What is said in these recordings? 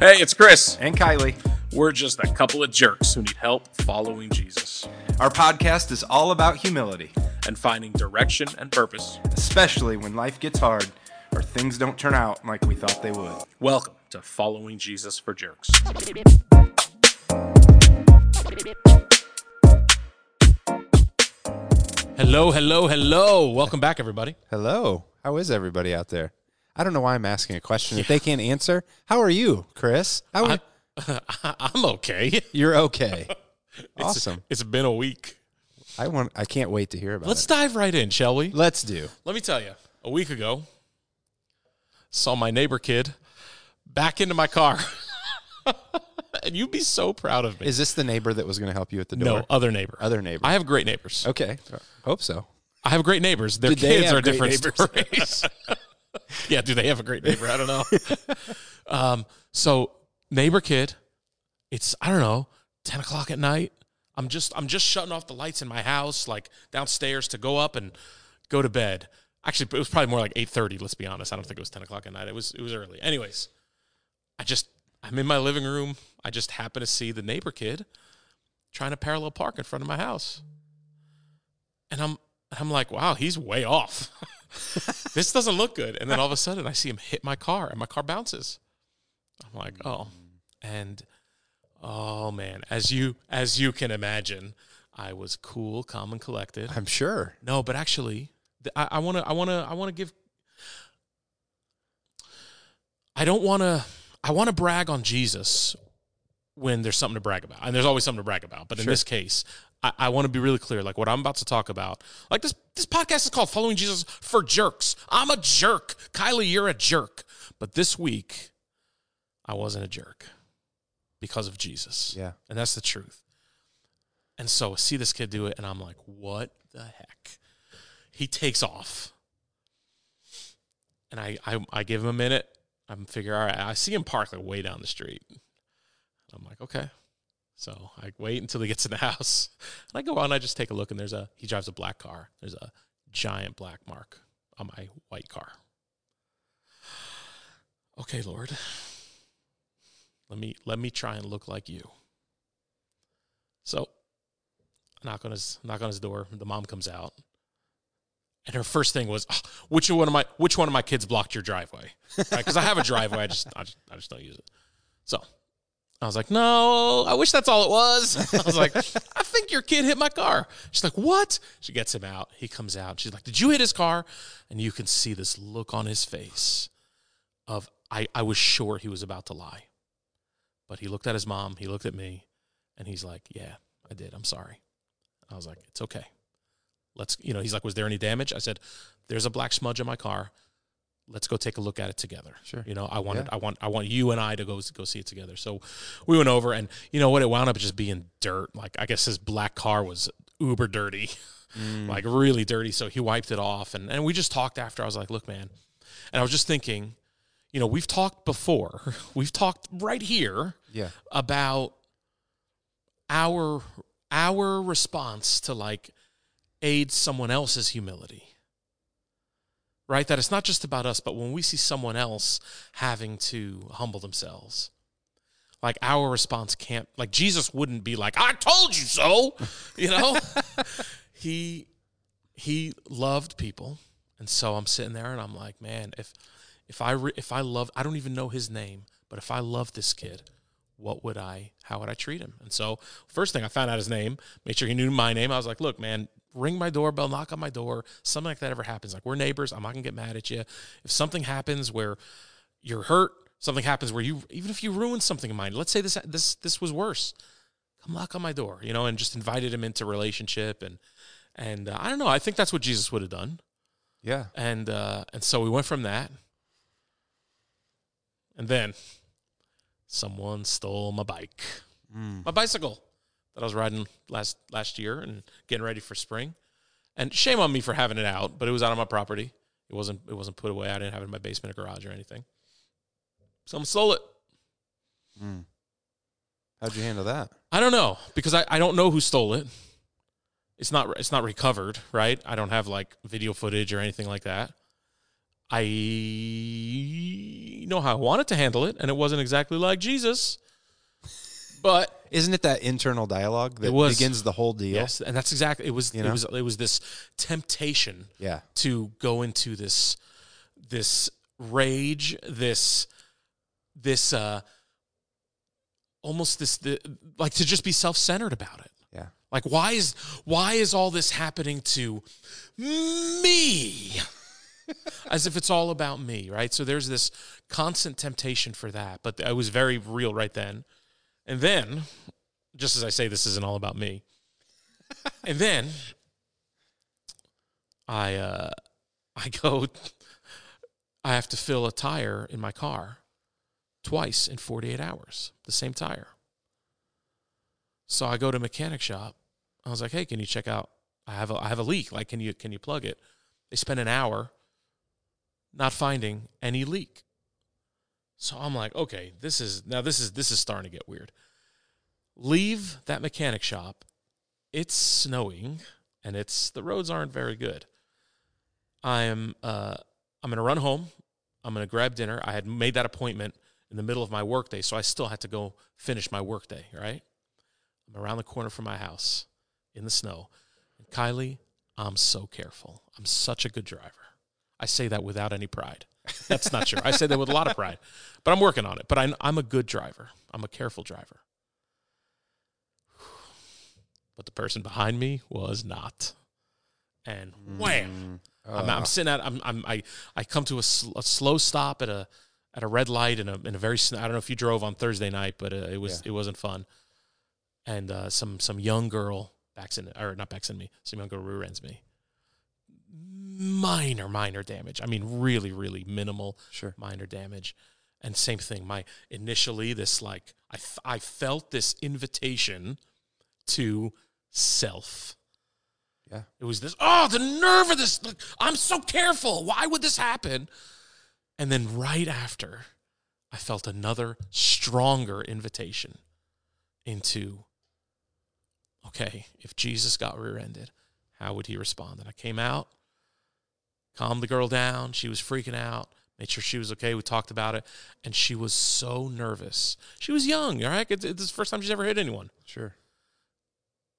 Hey, it's Chris. and Kylie. We're just a couple of jerks who need help following Jesus Our podcast is all about humility, and finding direction and purpose. especially when life gets hard or things don't turn out like we thought they would. Welcome to Following Jesus for Jerks. Hello, hello, hello. Welcome back, everybody. Hello. How is everybody out there? I don't know why I'm asking a question that they can't answer. How are you, Chris? How are I'm okay. You're okay. It's- Awesome. It's been a week. I want I can't wait to hear about it. Let's it. dive right in, shall we? Let's do. Let me tell you, a week ago, saw my neighbor kid back into my car. and you'd be so proud of me. Is this the neighbor that was going to help you at the door? no, other neighbor. Other neighbor. I have great neighbors. okay. Hope so. I have great neighbors. Their Did kids are different stories. yeah, do they have a great neighbor? I don't know. um, so neighbor kid, it's I don't know, ten o'clock at night. I'm just I'm just shutting off the lights in my house, like downstairs, to go up and go to bed. Actually, it was probably more like eight thirty. Let's be honest. I don't think it was ten o'clock at night. It was it was early. Anyways, I just I'm in my living room. I just happen to see the neighbor kid trying to parallel park in front of my house, and I'm I'm like, wow, he's way off. this doesn't look good. And then all of a sudden, I see him hit my car, and my car bounces. I'm like, mm. oh, and oh man, as you as you can imagine, I was cool, calm, and collected. I'm sure. No, but actually, I want to, I want to, I want to give. I don't want to. I want to brag on Jesus when there's something to brag about, and there's always something to brag about. But in Sure. this case, I, I want to be really clear. Like what I'm about to talk about, like this. This podcast is called "Following Jesus for Jerks." I'm a jerk, Kylie. You're a jerk. But this week, I wasn't a jerk because of Jesus. Yeah. And that's the truth. And so I see this kid do it, and I'm like, what the heck? He takes off. And I, I, I give him a minute. I'm figure, all right, I see him park like way down the street. I'm like, okay. So I wait until he gets in the house. And I go out and I just take a look, and there's a, he drives a black car. There's a giant black mark on my white car. Okay, Lord. Let me let me try and look like you. So knock on his knock on his door. The mom comes out, and her first thing was, "Ah, "Which one of my which one of my kids blocked your driveway?" Right? Because I have a driveway, I just, I just I just don't use it. So I was like, "No, I wish that's all it was." I was like, "I think your kid hit my car." She's like, "What?" She gets him out. He comes out. She's like, "Did you hit his car?" And you can see this look on his face of I, I was sure he was about to lie. But he looked at his mom, he looked at me, and he's like, Yeah, I did. I'm sorry. I was like, It's okay. Let's you know, he's like, Was there any damage? I said, There's a black smudge on my car. Let's go take a look at it together. Sure. You know, I wanted Yeah. I want I want you and I to go go see it together. So we went over and you know what, it wound up just being dirt. Like I guess his black car was uber dirty. Mm. like really dirty. So he wiped it off and, and we just talked after. I was like, look, man. And I was just thinking, you know, we've talked before. We've talked right here Yeah. about our our response to like aid someone else's humility. Right? That it's not just about us, but when we see someone else having to humble themselves, like our response can't like Jesus wouldn't be like, I told you so. You know? he he loved people. And so I'm sitting there and I'm like, man, if if I re- if I love I don't even know his name, but if I love this kid, what would I how would I treat him? And so first thing I found out his name, made sure he knew my name. I was like, look, man, ring my doorbell, knock on my door. Something like that ever happens. Like we're neighbors. I'm not gonna get mad at you. If something happens where you're hurt, something happens where you even if you ruin something in mine, let's say this this this was worse. Come knock on my door, you know, and just invited him into relationship and and uh, I don't know. I think that's what Jesus would have done Yeah. and uh, and so we went from that, and then someone stole my bike, mm. my bicycle that I was riding last last year and getting ready for spring. And shame on me for having it out, but it was out on my property. It wasn't it wasn't put away. I didn't have it in my basement or garage or anything. Someone stole it. Mm. How'd you handle that? I don't know because I, I don't know who stole it. It's not it's not recovered, right? I don't have like video footage or anything like that. I know how I wanted to handle it, and it wasn't exactly like Jesus. But Isn't it that internal dialogue that was. begins the whole deal? yes, and that's exactly it was. You It was it was this temptation Yeah. to go into this this rage, this this uh almost this the, like to just be self-centered about it. Yeah. Like why is why is all this happening to me? As if it's all about me, right? So there's this constant temptation for that, but it was very real right then. And then, just as I say this isn't all about me. and then I uh I go I have to fill a tire in my car twice in 48 hours, the same tire. So I go to a mechanic shop. I was like, "Hey, can you check out I have a I have a leak. Like can you can you plug it?" They spent an hour not finding any leak. So I'm like, "Okay, this is now this is this is starting to get weird." Leave that mechanic shop. It's snowing and it's the roads aren't very good. I am uh I'm gonna run home. I'm gonna grab dinner. I had made that appointment in the middle of my workday, so I still had to go finish my workday, right? I'm around the corner from my house in the snow. And Kylie, I'm so careful. I'm such a good driver. I say that without any pride. That's not true. I say that with a lot of pride, but I'm working on it. But I'm, I'm a good driver. I'm a careful driver. But the person behind me was not. And wham! I'm, I'm sitting at I'm, I'm I I come to a, sl- a slow stop at a at a red light in a in a very I don't know if you drove on Thursday night, but uh, it was it wasn't fun. And uh, some some young girl backs in or not backs in me. Some young girl rear ends me. Minor minor damage. I mean, really really minimal Sure. minor damage. And same thing. My initially this like I f- I felt this invitation to self. Yeah. It was this, oh, the nerve of this. Like, I'm so careful. Why would this happen? And then right after, I felt another stronger invitation into, okay, if Jesus got rear ended, how would he respond? And I came out, calmed the girl down. She was freaking out, made sure she was okay. We talked about it. And she was so nervous. She was young, all right? It's, it's the first time she's ever hit anyone Sure.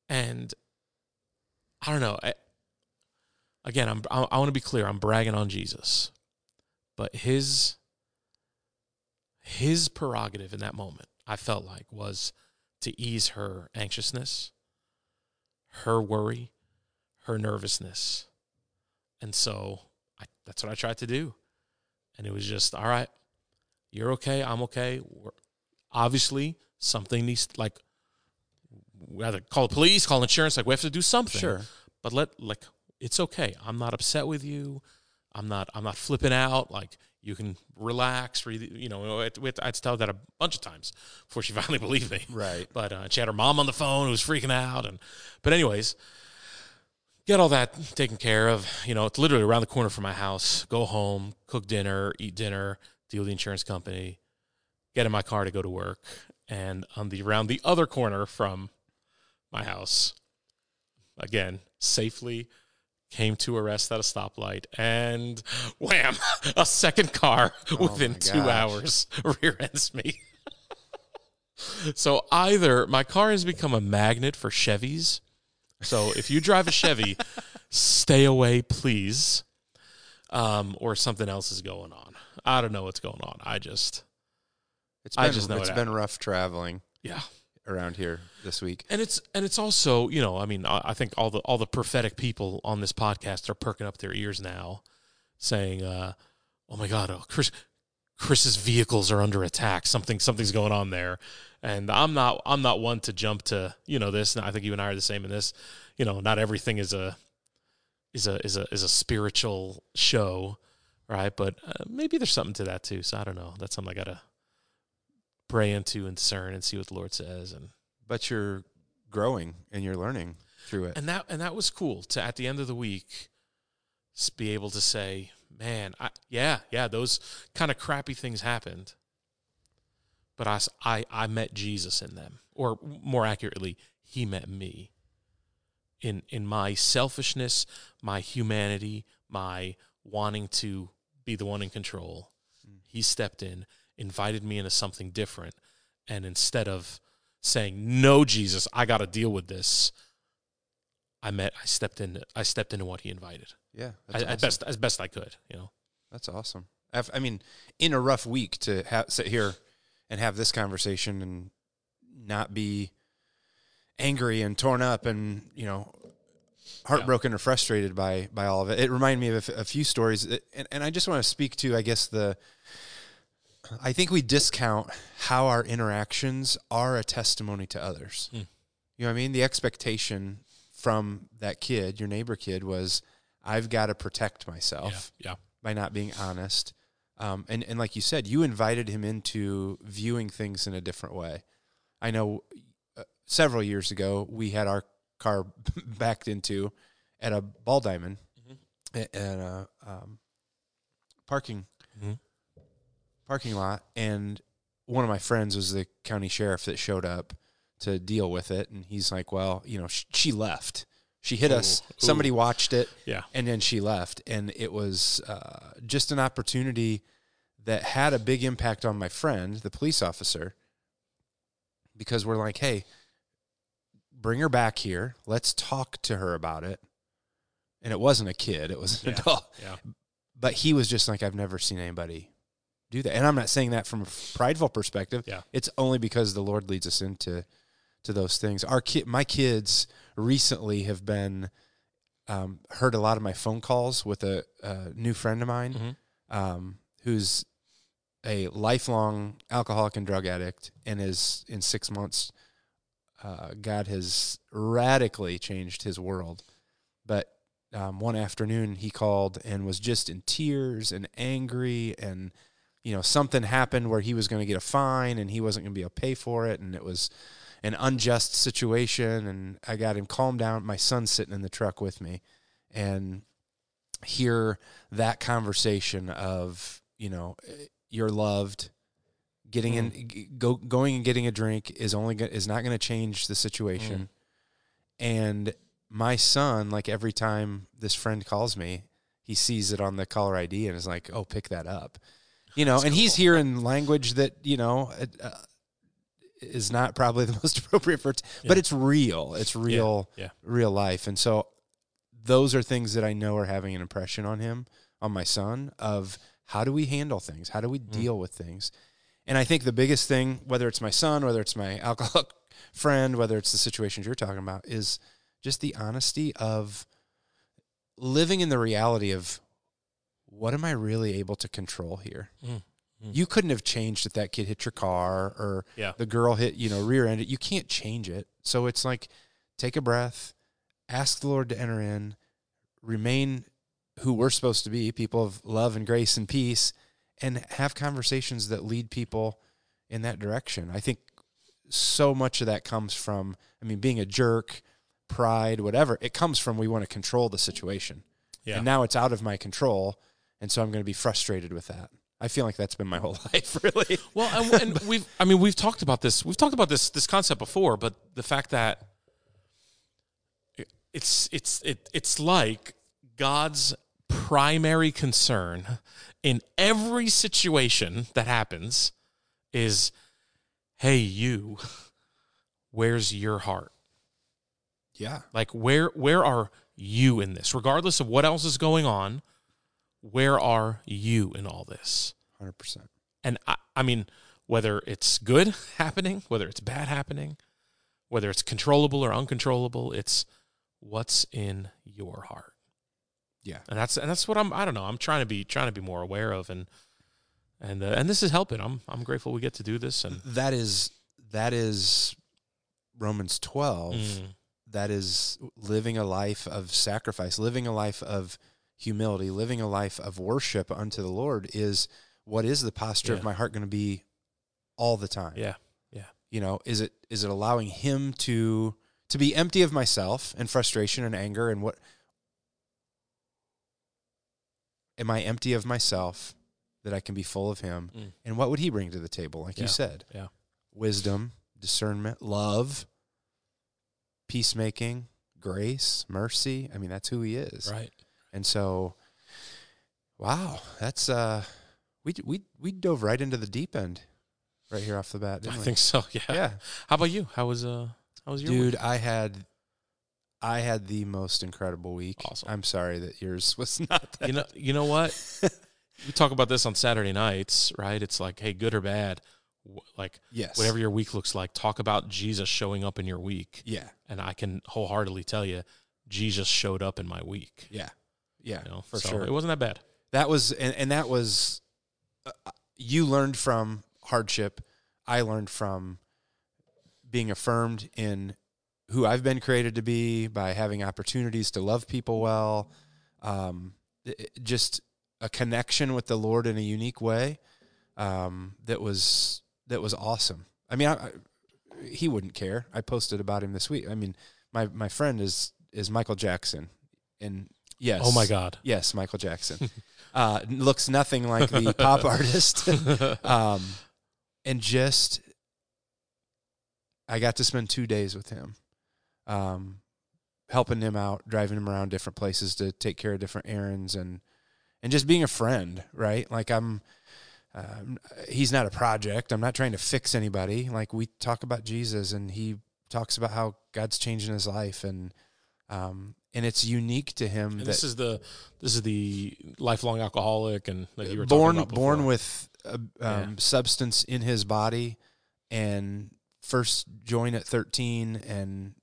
and I don't know. I, again, I'm I, I want to be clear. I'm bragging on Jesus, but his his prerogative in that moment, I felt like, was to ease her anxiousness, her worry, her nervousness, and so I, that's what I tried to do, and it was just all right. You're okay. I'm okay. We're, obviously, something needs like we either call the police, call insurance. Like we have to do something. Sure. But let like it's okay. I'm not upset with you. I'm not. I'm not flipping out. Like you can relax. You know, I had to- I had to tell her that a bunch of times before she finally believed me. Right. But uh, she had her mom on the phone who was freaking out. And but anyways, get all that taken care of. You know, it's literally around the corner from my house. Go home, cook dinner, eat dinner, deal with the insurance company, get in my car to go to work, and on the around the other corner from my house, again safely came to a rest at a stoplight and wham a second car oh within two gosh. hours rear ends me so either my car has become a magnet for chevys so if you drive a chevy stay away please um, or something else is going on. I don't know what's going on. I just It's I been, just know it's it been rough traveling yeah. around here this week. and it's and it's also you know I mean I, I think all the all the prophetic people on this podcast are perking up their ears now, saying, uh, "Oh my God, oh, Chris Chris's vehicles are under attack. Something something's going on there." And I'm not I'm not one to jump to you know this. And I think you and I are the same in this. You know, not everything is a is a is a is a spiritual show, right? But uh, maybe there's something to that too. So I don't know. That's something I gotta pray into and discern and see what the Lord says and. But you're growing and you're learning through it. and that and that was cool to at the end of the week be able to say man I, yeah yeah those kind of crappy things happened but I, I, I met jesus in them or more accurately he met me in in my selfishness my humanity my wanting to be the one in control mm. He stepped in, invited me into something different, and instead of saying, "No, Jesus, I got to deal with this," I met. I stepped in. I stepped into what He invited. Yeah, As awesome. best as best I could. You know. That's awesome. I've- I mean, in a rough week to ha- sit here and have this conversation and not be angry and torn up and you know heartbroken or frustrated by by all of it. It reminded me of a, few stories, that, and, and I just want to speak to, I guess the. I think we discount how our interactions are a testimony to others. Hmm. You know what I mean? The expectation from that kid, your neighbor kid, was I've got to protect myself Yeah. by not being honest. Um, and, and like you said, you invited him into viewing things in a different way. I know uh, several years ago, we had our car backed into at a ball diamond a- at a um, parking Mhm. parking lot, and one of my friends was the county sheriff that showed up to deal with it, and he's like, "Well, you know, sh- she left. She hit us. Ooh. Somebody watched it, Yeah. and then she left and it was uh, just an opportunity that had a big impact on my friend the police officer because we're like hey bring her back here let's talk to her about it and it wasn't a kid it was an Yeah. adult Yeah. but he was just like i've never seen anybody do that and i'm not saying that from a prideful perspective Yeah. it's only because the lord leads us into to those things our kid my kids recently have been um, heard a lot of my phone calls with a, a new friend of mine Mhm. um, who's a lifelong alcoholic and drug addict and is in six months uh, god has radically changed his world but um, one afternoon he called and was just in tears and angry and you know something happened where he was going to get a fine and he wasn't going to be able to pay for it and it was an unjust situation and I got him calmed down. My son's sitting in the truck with me and hear that conversation of, you know, you're loved, getting in go going and getting a drink is only go- is not going to change the situation. And my son like every time this friend calls me, he sees it on the caller ID and is like, "Oh, pick that up." You know, and he's hearing language that, you know, uh, is not probably the most appropriate for t- but it's real. It's real yeah. real life. And so those are things that i know are having an impression on him on my son of how do we handle things? How do we deal with things? And i think the biggest thing whether it's my son whether it's my alcoholic friend whether it's the situations you're talking about is just the honesty of living in the reality of what am i really able to control here? Mm. Mm. you couldn't have changed if that kid hit your car or Yeah. the girl hit, you know, rear ended. You can't change it. So it's like take a breath, ask the Lord to enter in, remain who we're supposed to be, people of love and grace and peace, and have conversations that lead people in that direction. I think so much of that comes from, I mean, being a jerk, pride, whatever, it comes from we want to control the situation. Yeah. And now it's out of my control. And so I'm going to be frustrated with that. I feel like that's been my whole life, really. Well, and, and we've I mean we've talked about this. We've talked about this this concept before, but the fact that it's it's it, it's like God's primary concern in every situation that happens is hey you where's your heart? Yeah. Like where where are you in this? Regardless of what else is going on, where are you in all this? 100%. And I, I mean, whether it's good happening, whether it's bad happening, whether it's controllable or uncontrollable, it's what's in your heart. Yeah. And that's and that's what I'm. I don't know. I'm trying to be trying to be more aware of, and and uh, and this is helping. I'm I'm grateful we get to do this. And That is that is Romans 12. Mm. That is living a life of sacrifice, living a life of humility, living a life of worship unto the Lord is what is the posture Yeah. of my heart going to be all the time? yeah, yeah, You know, is it is it allowing him to to be empty of myself and frustration and anger and what am I empty of myself that I can be full of him? Mm. And what would he bring to the table? Like Yeah. you said, yeah. wisdom, discernment, love, peacemaking, grace, mercy. I mean, that's who he is. right. And so, wow, that's uh, We we we dove right into the deep end, right here off the bat. I we? think so. Yeah. Yeah, How about you? How was uh how was your week? dude, week? I had, I had the most incredible week. Awesome. I'm sorry that yours was not. That. You know you know what? we talk about this on Saturday nights, right? It's like, hey, good or bad, like yes, whatever your week looks like, talk about Jesus showing up in your week. Yeah, And I can wholeheartedly tell you, Jesus showed up in my week. yeah, yeah, You know, for So sure. It wasn't that bad. That was and, and that was uh, you learned from hardship. I learned from being affirmed in who I've been created to be by having opportunities to love people well. Um, it- it- just a connection with the Lord in a unique way. Um, that was that was awesome. I mean, I, I, he wouldn't care. I posted about him this week. I mean, my my friend is is Michael Jackson, and yes, Oh my God. Yes, Michael Jackson. uh, looks nothing like the pop artist. um, and just, I got to spend two days with him, um, helping him out, driving him around different places to take care of different errands, and and just being a friend, right? Like I'm. Um, he's not a project. I'm not trying to fix anybody. Like we talk about Jesus, and he talks about how God's changing his life, and um, and it's unique to him And that this is the this is the lifelong alcoholic and that you were born born with a, um, Yeah. substance in his body and first joined at 13 and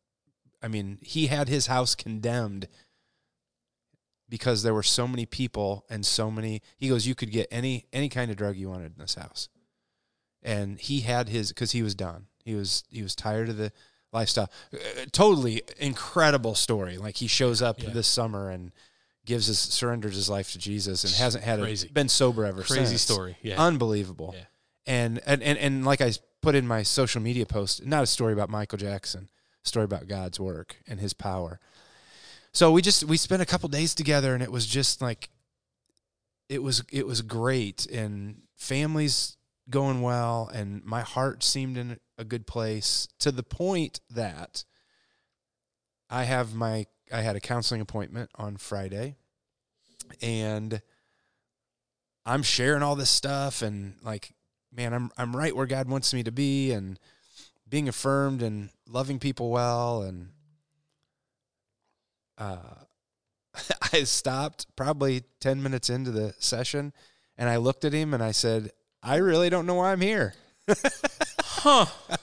i mean he had his house condemned because there were so many people and so many he goes you could get any any kind of drug you wanted in this house. And he had his because he was done. He was he was tired of the lifestyle Uh, totally incredible story like he shows up Yeah. this summer and gives his surrenders his life to jesus and hasn't had Crazy. a, been sober ever crazy since Crazy story. Yeah. unbelievable Yeah. and, and and and like i put in my social media post not a story about michael jackson story about god's work and his power so we just we spent a couple days together and it was just like it was it was great and families going well and my heart seemed in a good place to the point that i have my i had a counseling appointment on friday and i'm sharing all this stuff and like man i'm i'm right where god wants me to be and being affirmed and loving people well and uh I stopped probably 10 minutes into the session and I looked at him and I said, I really don't know why I'm here. Huh.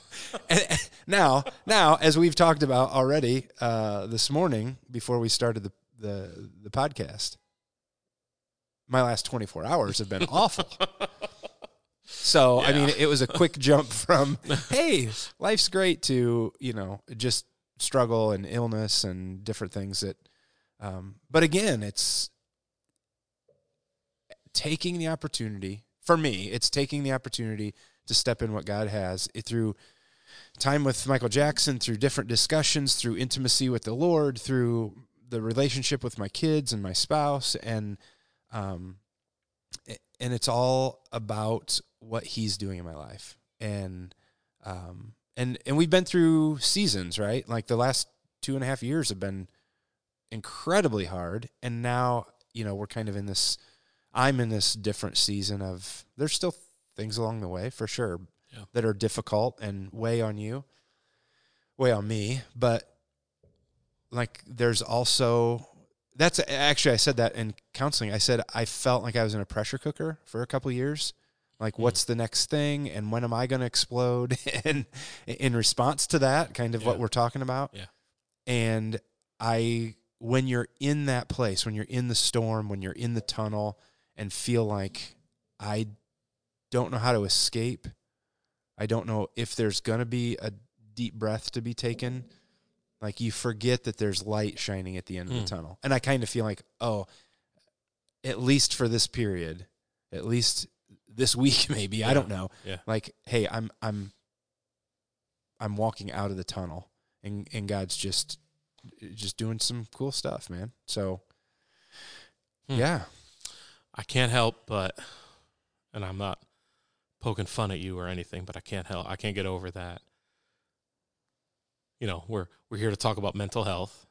And, now, now, as we've talked about already uh, this morning before we started the, the, the podcast, my last 24 hours have been awful. So, I mean, it was a quick jump from, hey, life's great to, you know, just struggle and illness and different things that, um, but again, it's taking the opportunity for me, it's taking the opportunity to step in what God has it, through time with Michael Jackson, through different discussions, through intimacy with the Lord, through the relationship with my kids and my spouse, and um, and it's all about what He's doing in my life, and um, and and we've been through seasons, right? Like the last two and a half years have been incredibly hard, and now you know we're kind of in this. I'm in this different season of. There's still things along the way for sure Yeah. that are difficult and weigh on you, weigh on me. But like, there's also that's actually I said that in counseling. I said I felt like I was in a pressure cooker for a couple years. Like, what's mm. the next thing, and when am I going to explode? and in response to that, kind of what we're talking about. Yeah. And I, when you're in that place, when you're in the storm, when you're in the tunnel, and feel like I don't know how to escape. I don't know if there's going to be a deep breath to be taken. Like you forget that there's light shining at the end of Hmm. the tunnel. And I kind of feel like, oh, at least for this period, at least this week maybe, I don't know. Yeah. Like, hey, I'm I'm I'm walking out of the tunnel and and God's just just doing some cool stuff, man. So Hmm. yeah. I can't help but, and I'm not poking fun at you or anything, but I can't help. I can't get over that. You know, we're we're here to talk about mental health.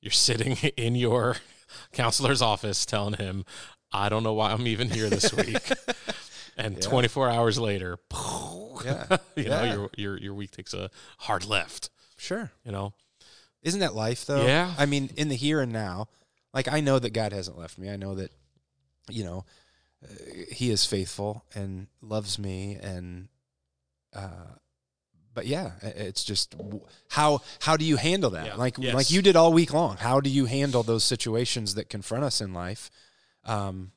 You're sitting in your counselor's office telling him, I don't know why I'm even here this week. and Yeah. 24 hours later, Yeah. you know, your your your week takes a hard left. Sure. You know, Isn't that life though? Yeah. I mean, in the here and now, like I know that God hasn't left me. I know that, you know, He is faithful and loves me, and, uh, but yeah, it's just how how do you handle that? Yeah. Like Yes. like you did all week long. How do you handle those situations that confront us in life? Um,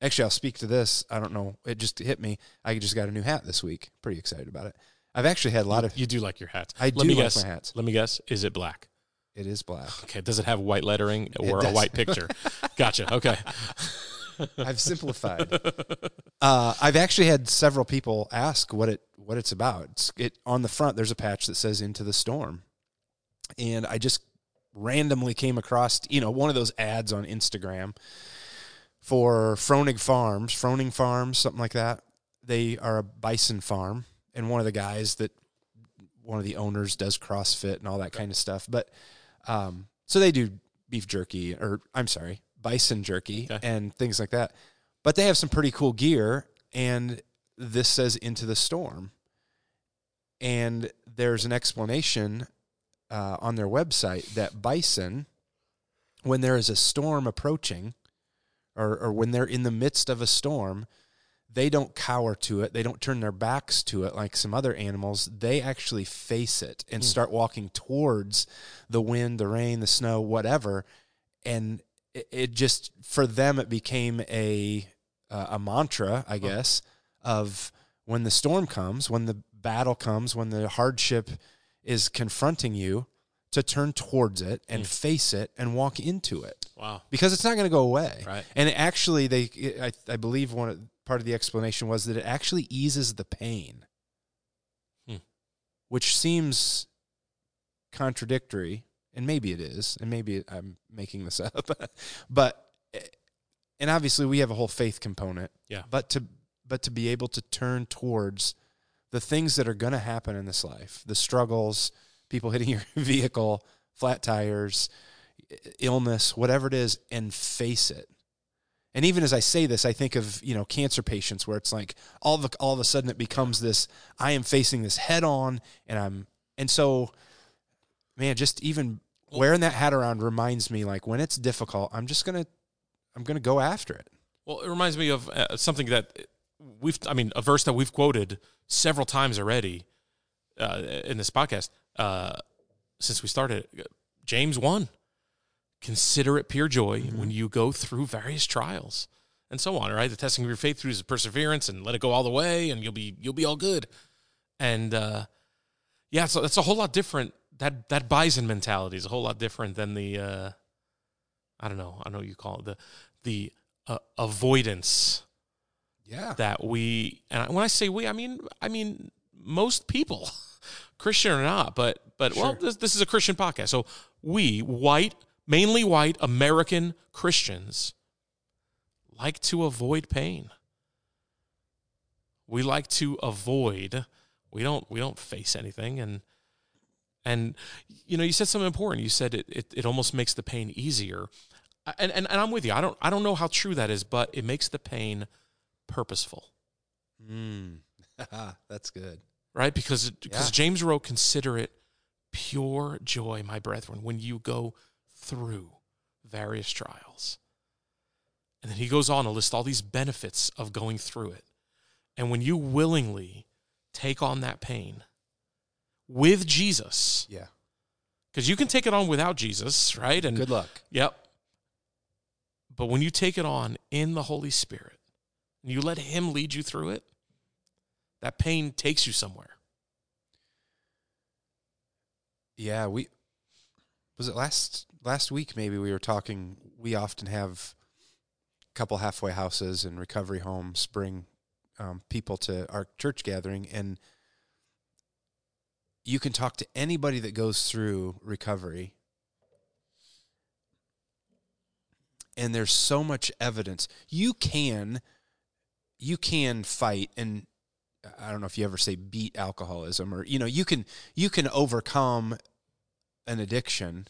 actually, I'll speak to this. I don't know. It just hit me. I just got a new hat this week. Pretty excited about it. I've actually had a lot of. you do like your hats. I Let do me like guess. my hats. Let me guess. Is it black? It is black. Okay. Does it have white lettering or a white picture? gotcha. Okay. I've simplified. Uh, I've actually had several people ask what it what it's about. It's, it on the front. There's a patch that says "Into the Storm," and I just randomly came across you know one of those ads on Instagram for Froning Farms, Froning Farms, something like that. They are a bison farm, and one of the guys that one of the owners does CrossFit and all that kind of stuff. But um, so they do beef jerky, or I'm sorry, bison jerky Okay. and things like that. But they have some pretty cool gear, and this says "Into the Storm," and there's an explanation uh, on their website that bison, when there is a storm approaching, or or when they're in the midst of a storm, they don't cower to it. They don't turn their backs to it like some other animals. They actually face it and start walking towards the wind, the rain, the snow, whatever. And it, it just for them it became a uh, a mantra, I guess, of when the storm comes, when the battle comes, when the hardship is confronting you, to turn towards it and face it and walk into it Wow. because it's not going to go away. Right. And actually, they, I, I believe one of, part of the explanation was that it actually eases the pain, Hmm. which seems contradictory, and maybe it is, and maybe I'm making this up, but eh, and obviously we have a whole faith component. Yeah. But to but to be able to turn towards the things that are going to happen in this life, the struggles, people hitting your vehicle, flat tires, illness, whatever it is, and face it. And even as I say this, I think of you know cancer patients where it's like all of a, all of a sudden it becomes this. I am facing this head on, and I'm and so, man, just even wearing that hat around reminds me like when it's difficult, I'm just gonna I'm gonna go after it. Well, it reminds me of uh, something that we've, I mean, a verse that we've quoted several times already uh, in this podcast uh, since we started. James 1 Consider it pure joy when you go through various trials and so on, right? The testing of your faith through perseverance and let it go all the way and you'll be, you'll be all good. And, uh, yeah, so that's a whole lot different. That, that bison mentality is a whole lot different than the, uh, I don't know, I know what you call it the, the uh, avoidance Yeah. that we and when I say we, I mean I mean most people, Christian or not, but but well, this, this is a Christian podcast, so we white, mainly white American Christians, like to avoid pain. We like to avoid. We don't. We don't face anything, and and you know, you said something important. You said it. It, it almost makes the pain easier, and, and and I'm with you. I don't. I don't know how true that is, but it makes the pain purposeful, Mm. That's good. right? Because because Yeah. James wrote, "Consider it pure joy, my brethren, when you go through various trials." And then he goes on to list all these benefits of going through it. And when you willingly take on that pain with Jesus, Yeah. because you can take it on without Jesus, right? And Good luck. Yep. But when you take it on in the Holy Spirit and you let Him lead you through it, that pain takes you somewhere. Yeah, we was it last last week maybe we were talking we often have a couple halfway houses and recovery homes bring um, people to our church gathering and you can talk to anybody that goes through recovery and there's so much evidence you can you can fight and I don't know if you ever say beat alcoholism or you know you can you can overcome an addiction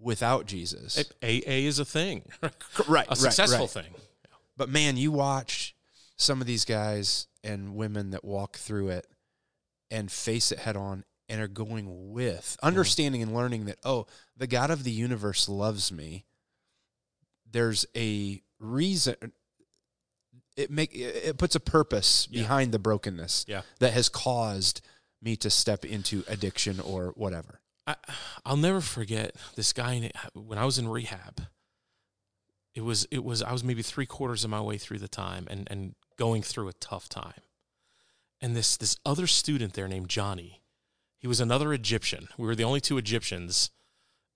without Jesus. AA is a thing, right, a successful thing. But man, you watch some of these guys and women that walk through it and face it head on and are going with understanding and learning that oh, the God of the universe loves me. There's a reason it make it puts a purpose Yeah. behind the brokenness Yeah. that has caused me to step into addiction or whatever. I, I'll never forget this guy in, when I was in rehab. It was it was I was maybe three quarters of my way through the time and and going through a tough time, and this this other student there named Johnny, he was another Egyptian. We were the only two Egyptians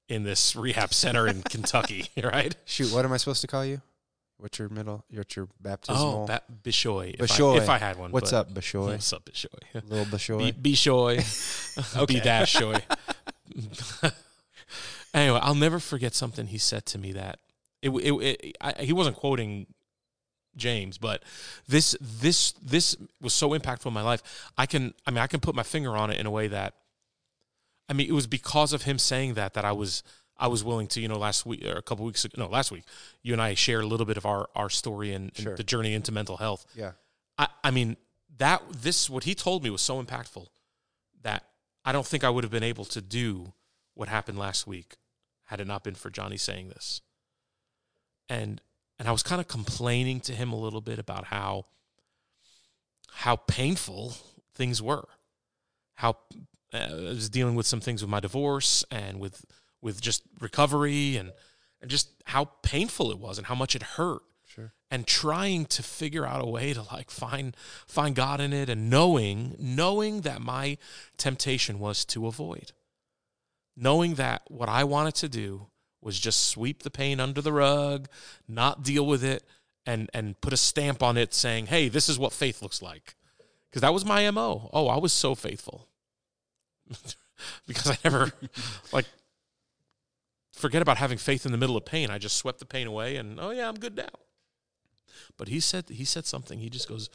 in this rehab center in Kentucky, right? Shoot, what am I supposed to call you? What's your middle? What's your baptismal? Oh, ba- Bishoy. If, Bishoy. I, if I had one. What's up, Bishoy? What's up, Bishoy? Little Bashoy. Be, Bishoy. Okay. Dash shoy. anyway, I'll never forget something he said to me that it, it, it I, he wasn't quoting James, but this this this was so impactful in my life. I can I mean I can put my finger on it in a way that I mean it was because of him saying that that I was I was willing to you know last week or a couple weeks ago no last week you and I shared a little bit of our our story and, and Sure. the journey into mental health. yeah. I, I mean that this what he told me was so impactful that I don't think I would have been able to do what happened last week had it not been for Johnny saying this. And and I was kind of complaining to him a little bit about how how painful things were. How uh, I was dealing with some things with my divorce and with with just recovery and and just how painful it was and how much it hurt Sure. and trying to figure out a way to like find find God in it and knowing knowing that my temptation was to avoid knowing that what I wanted to do was just sweep the pain under the rug not deal with it and and put a stamp on it saying hey this is what faith looks like because that was my MO oh I was so faithful because I never like forget about having faith in the middle of pain I just swept the pain away and oh yeah I'm good now but he said he said something. He just goes,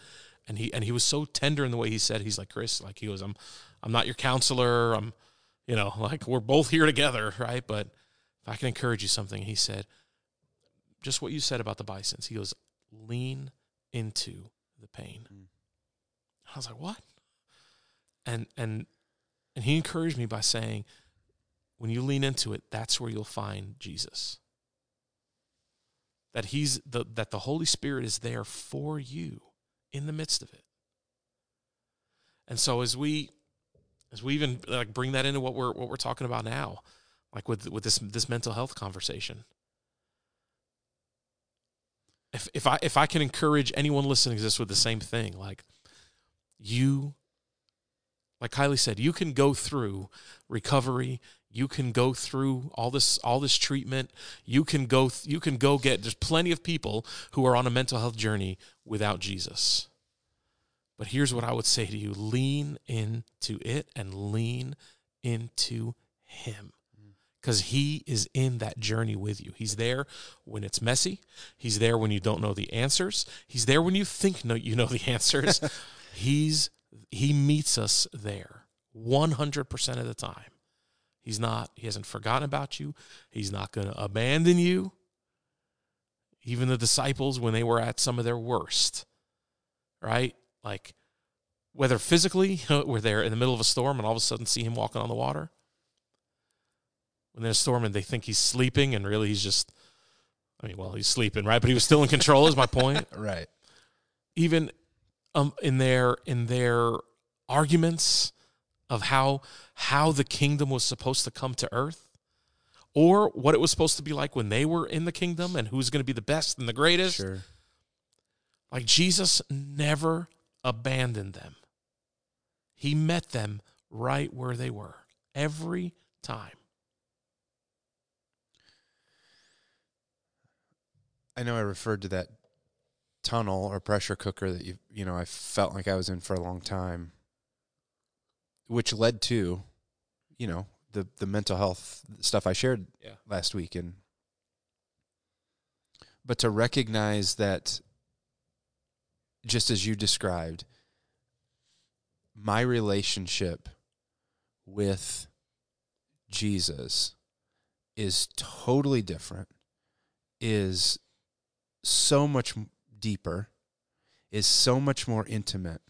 and he and he was so tender in the way he said. He's like Chris, like he goes, I'm I'm not your counselor. I'm, you know, like we're both here together, right? But I can encourage you something, he said, just what you said about the bisons. He goes, lean into the pain. Mm. I was like, what? And and and he encouraged me by saying, when you lean into it, that's where you'll find Jesus that he's the that the holy spirit is there for you in the midst of it and so as we as we even like bring that into what we're what we're talking about now like with with this this mental health conversation. If if i if i can encourage anyone listening to this with the same thing like you like kylie said you can go through recovery. You can go through all this all this treatment. You can go th- you can go get there's plenty of people who are on a mental health journey without jesus. But here's what i would say to you. Lean into it and lean into him because he is in that journey with you he's there when it's messy he's there when you don't know the answers he's there when you think no, you know the answers he's he meets us there 100% of the time He's not, he hasn't forgotten about you. He's not going to abandon you. Even the disciples, when they were at some of their worst, right? Like, whether physically, we're there in the middle of a storm and all of a sudden see him walking on the water. When there's a storm and they think he's sleeping and really he's just, I mean, well, he's sleeping, right? But he was still in control, is my point Right. even um, in their in their arguments of how how the kingdom was supposed to come to earth or what it was supposed to be like when they were in the kingdom and who's going to be the best and the greatest Sure. like Jesus never abandoned them he met them right where they were every time I know I referred to that tunnel or pressure cooker that you you know I felt like I was in for a long time, which led to, you know, the the mental health stuff I shared Yeah. last week, and but to recognize that, just as you described, my relationship with Jesus is totally different, is so much deeper, is so much more intimate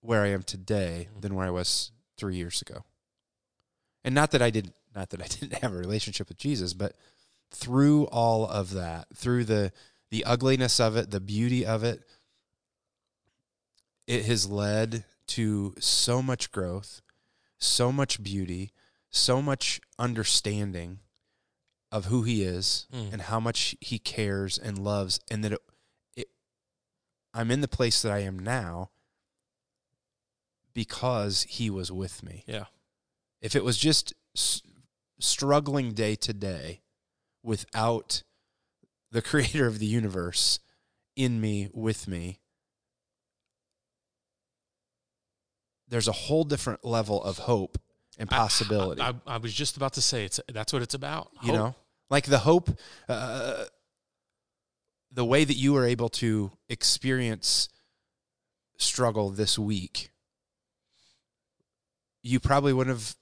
where I am today mm-hmm. than where I was three years ago. And not that I didn't not that I didn't have a relationship with Jesus, but through all of that, through the the ugliness of it, the beauty of it, it has led to so much growth, so much beauty, so much understanding of who he is Mm. and how much he cares and loves and that it, it I'm in the place that I am now because he was with me. Yeah. If it was just s- struggling day to day without the creator of the universe in me with me there's a whole different level of hope and possibility I, I, I was just about to say it's that's what it's about. you know like the hope uh, the way that you were able to experience struggle this week you probably wouldn't have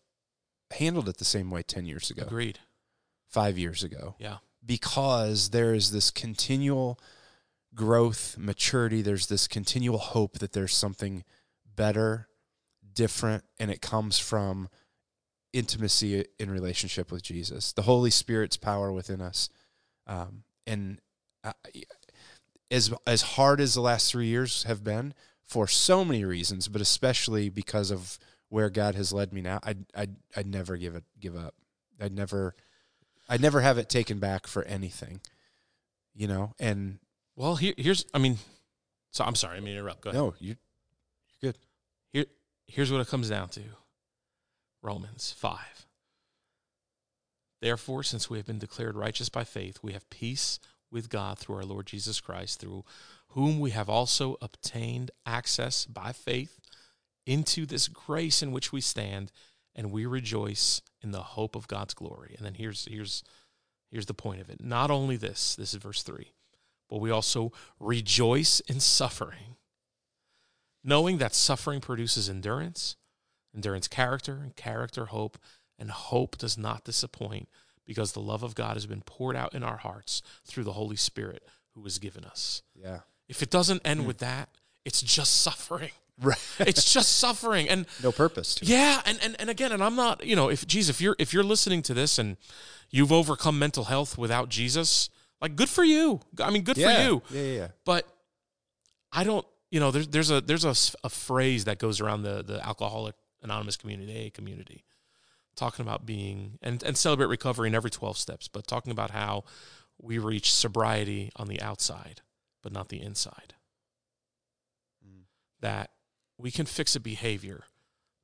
handled it the same way 10 years ago Agreed. 5 years ago Yeah. because there is this continual growth maturity there's this continual hope that there's something better different and it comes from intimacy in relationship with jesus the holy spirit's power within us um, and I, as as hard as the last three years have been for so many reasons but especially because of where god has led me now i'd i'd, I'd never give it give up i'd never I'd never have it taken back for anything, you know. And Well, here, here's I mean, so I'm sorry, I mean interrupt. Go ahead. no, you you're good. Here, here's what it comes down to. Romans five. Therefore, since we have been declared righteous by faith, we have peace with God through our Lord Jesus Christ, through whom we have also obtained access by faith into this grace in which we stand, and we rejoice in the hope of God's glory. And then here's here's here's the point of it. Not only this, this is verse three, but we also rejoice in suffering, knowing that suffering produces endurance, endurance character, and character hope, and hope does not disappoint because the love of God has been poured out in our hearts through the Holy Spirit who was given us. yeah, If it doesn't end mm. with that, it's just suffering. right. It's just suffering. And no purpose to yeah, and, and and again, and I'm not, you know, if geez, if you're if you're listening to this and you've overcome mental health without Jesus, like good for you. I mean, good yeah, for you. Yeah, yeah, yeah. But I don't, you know, there's there's a there's a phrase that goes around the the alcoholic anonymous community, AA community, talking about being and and celebrate recovery in every 12 steps, but talking about how we reach sobriety on the outside, but not the inside. Mm. That we can fix a behavior,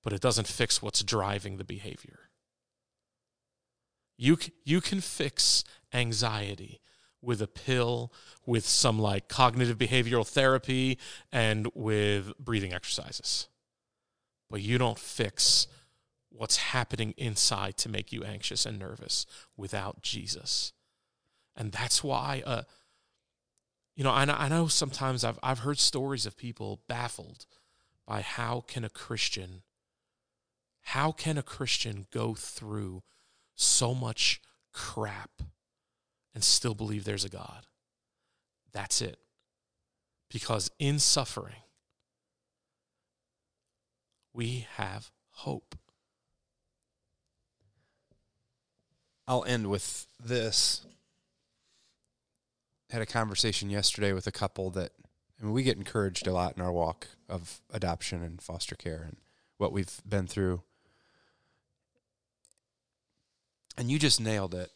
but it doesn't fix what's driving the behavior. You you can fix anxiety with a pill, with some like cognitive behavioral therapy, and with breathing exercises. But you don't fix what's happening inside to make you anxious and nervous without Jesus. And that's why, uh, you know, I, I know sometimes I've, I've heard stories of people baffled by how can a Christian, how can a Christian go through so much crap and still believe there's a God. That's it. Because in suffering, we have hope. I'll end with this. Had a conversation yesterday with a couple that I mean, we get encouraged a lot in our walk of adoption and foster care and what we've been through. And you just nailed it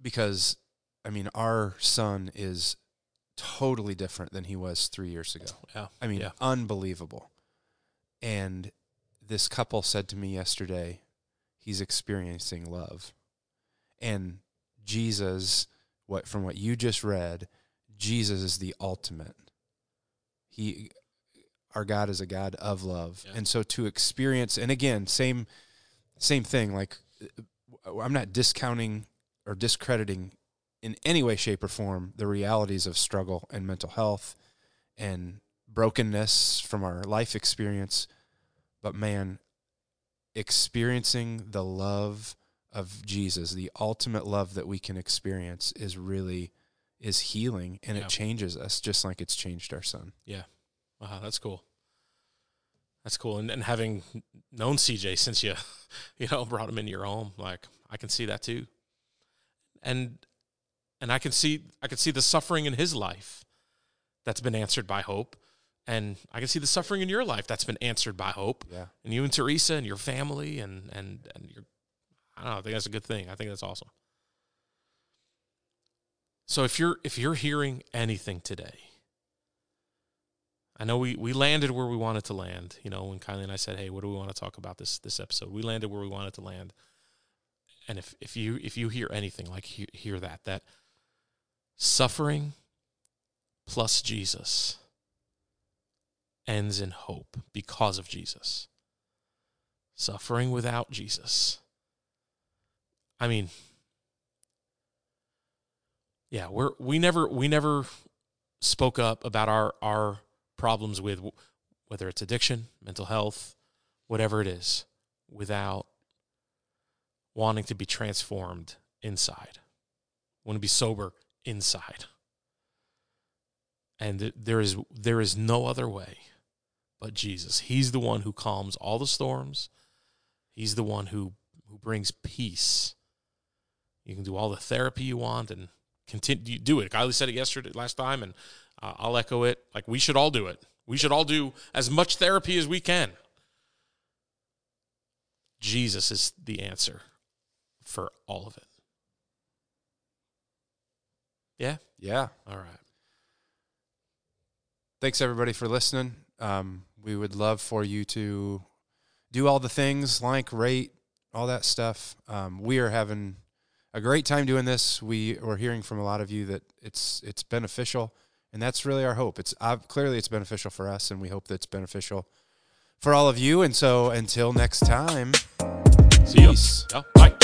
because, I mean, our son is totally different than he was three years ago. Yeah. I mean, yeah. unbelievable. And this couple said to me yesterday, he's experiencing love. And Jesus, what from what you just read, Jesus is the ultimate. He our God is a God of love. Yeah. And so to experience and again, same same thing like uh, I'm not discounting or discrediting in any way shape or form the realities of struggle and mental health and brokenness from our life experience but man experiencing the love of Jesus, the ultimate love that we can experience is really is healing and Yeah. it changes us just like it's changed our son. Yeah. Wow, that's cool. That's cool. And, and having known CJ since you, you know, brought him into your home, like I can see that too. And and I can see I can see the suffering in his life that's been answered by hope. And I can see the suffering in your life that's been answered by hope. Yeah. And you and Teresa and your family and and and your I don't know, I think that's a good thing. I think that's awesome. So if you're if you're hearing anything today, I know we, we landed where we wanted to land. You know, when Kylie and I said, "Hey, what do we want to talk about this this episode?" We landed where we wanted to land. And if if you if you hear anything like hear, hear that that suffering plus Jesus ends in hope because of Jesus. Suffering without Jesus. I mean, yeah, we're we never we never spoke up about our our problems with whether it's addiction, mental health, whatever it is, without wanting to be transformed inside. Want to be sober inside. And there is there is no other way but Jesus. He's the one who calms all the storms. He's the one who who brings peace. You can do all the therapy you want and continue do it. Kylie said it yesterday last time and uh, I'll echo it. Like we should all do it. We should all do as much therapy as we can. Jesus is the answer for all of it. Yeah. Yeah. All right. Thanks everybody for listening. Um, we would love for you to do all the things like rate all that stuff. Um, we are having a great time doing this. We are hearing from a lot of you that it's it's beneficial, and that's really our hope. It's uh, clearly it's beneficial for us, and we hope that it's beneficial for all of you. And so until next time, See you. peace. Yeah. Bye.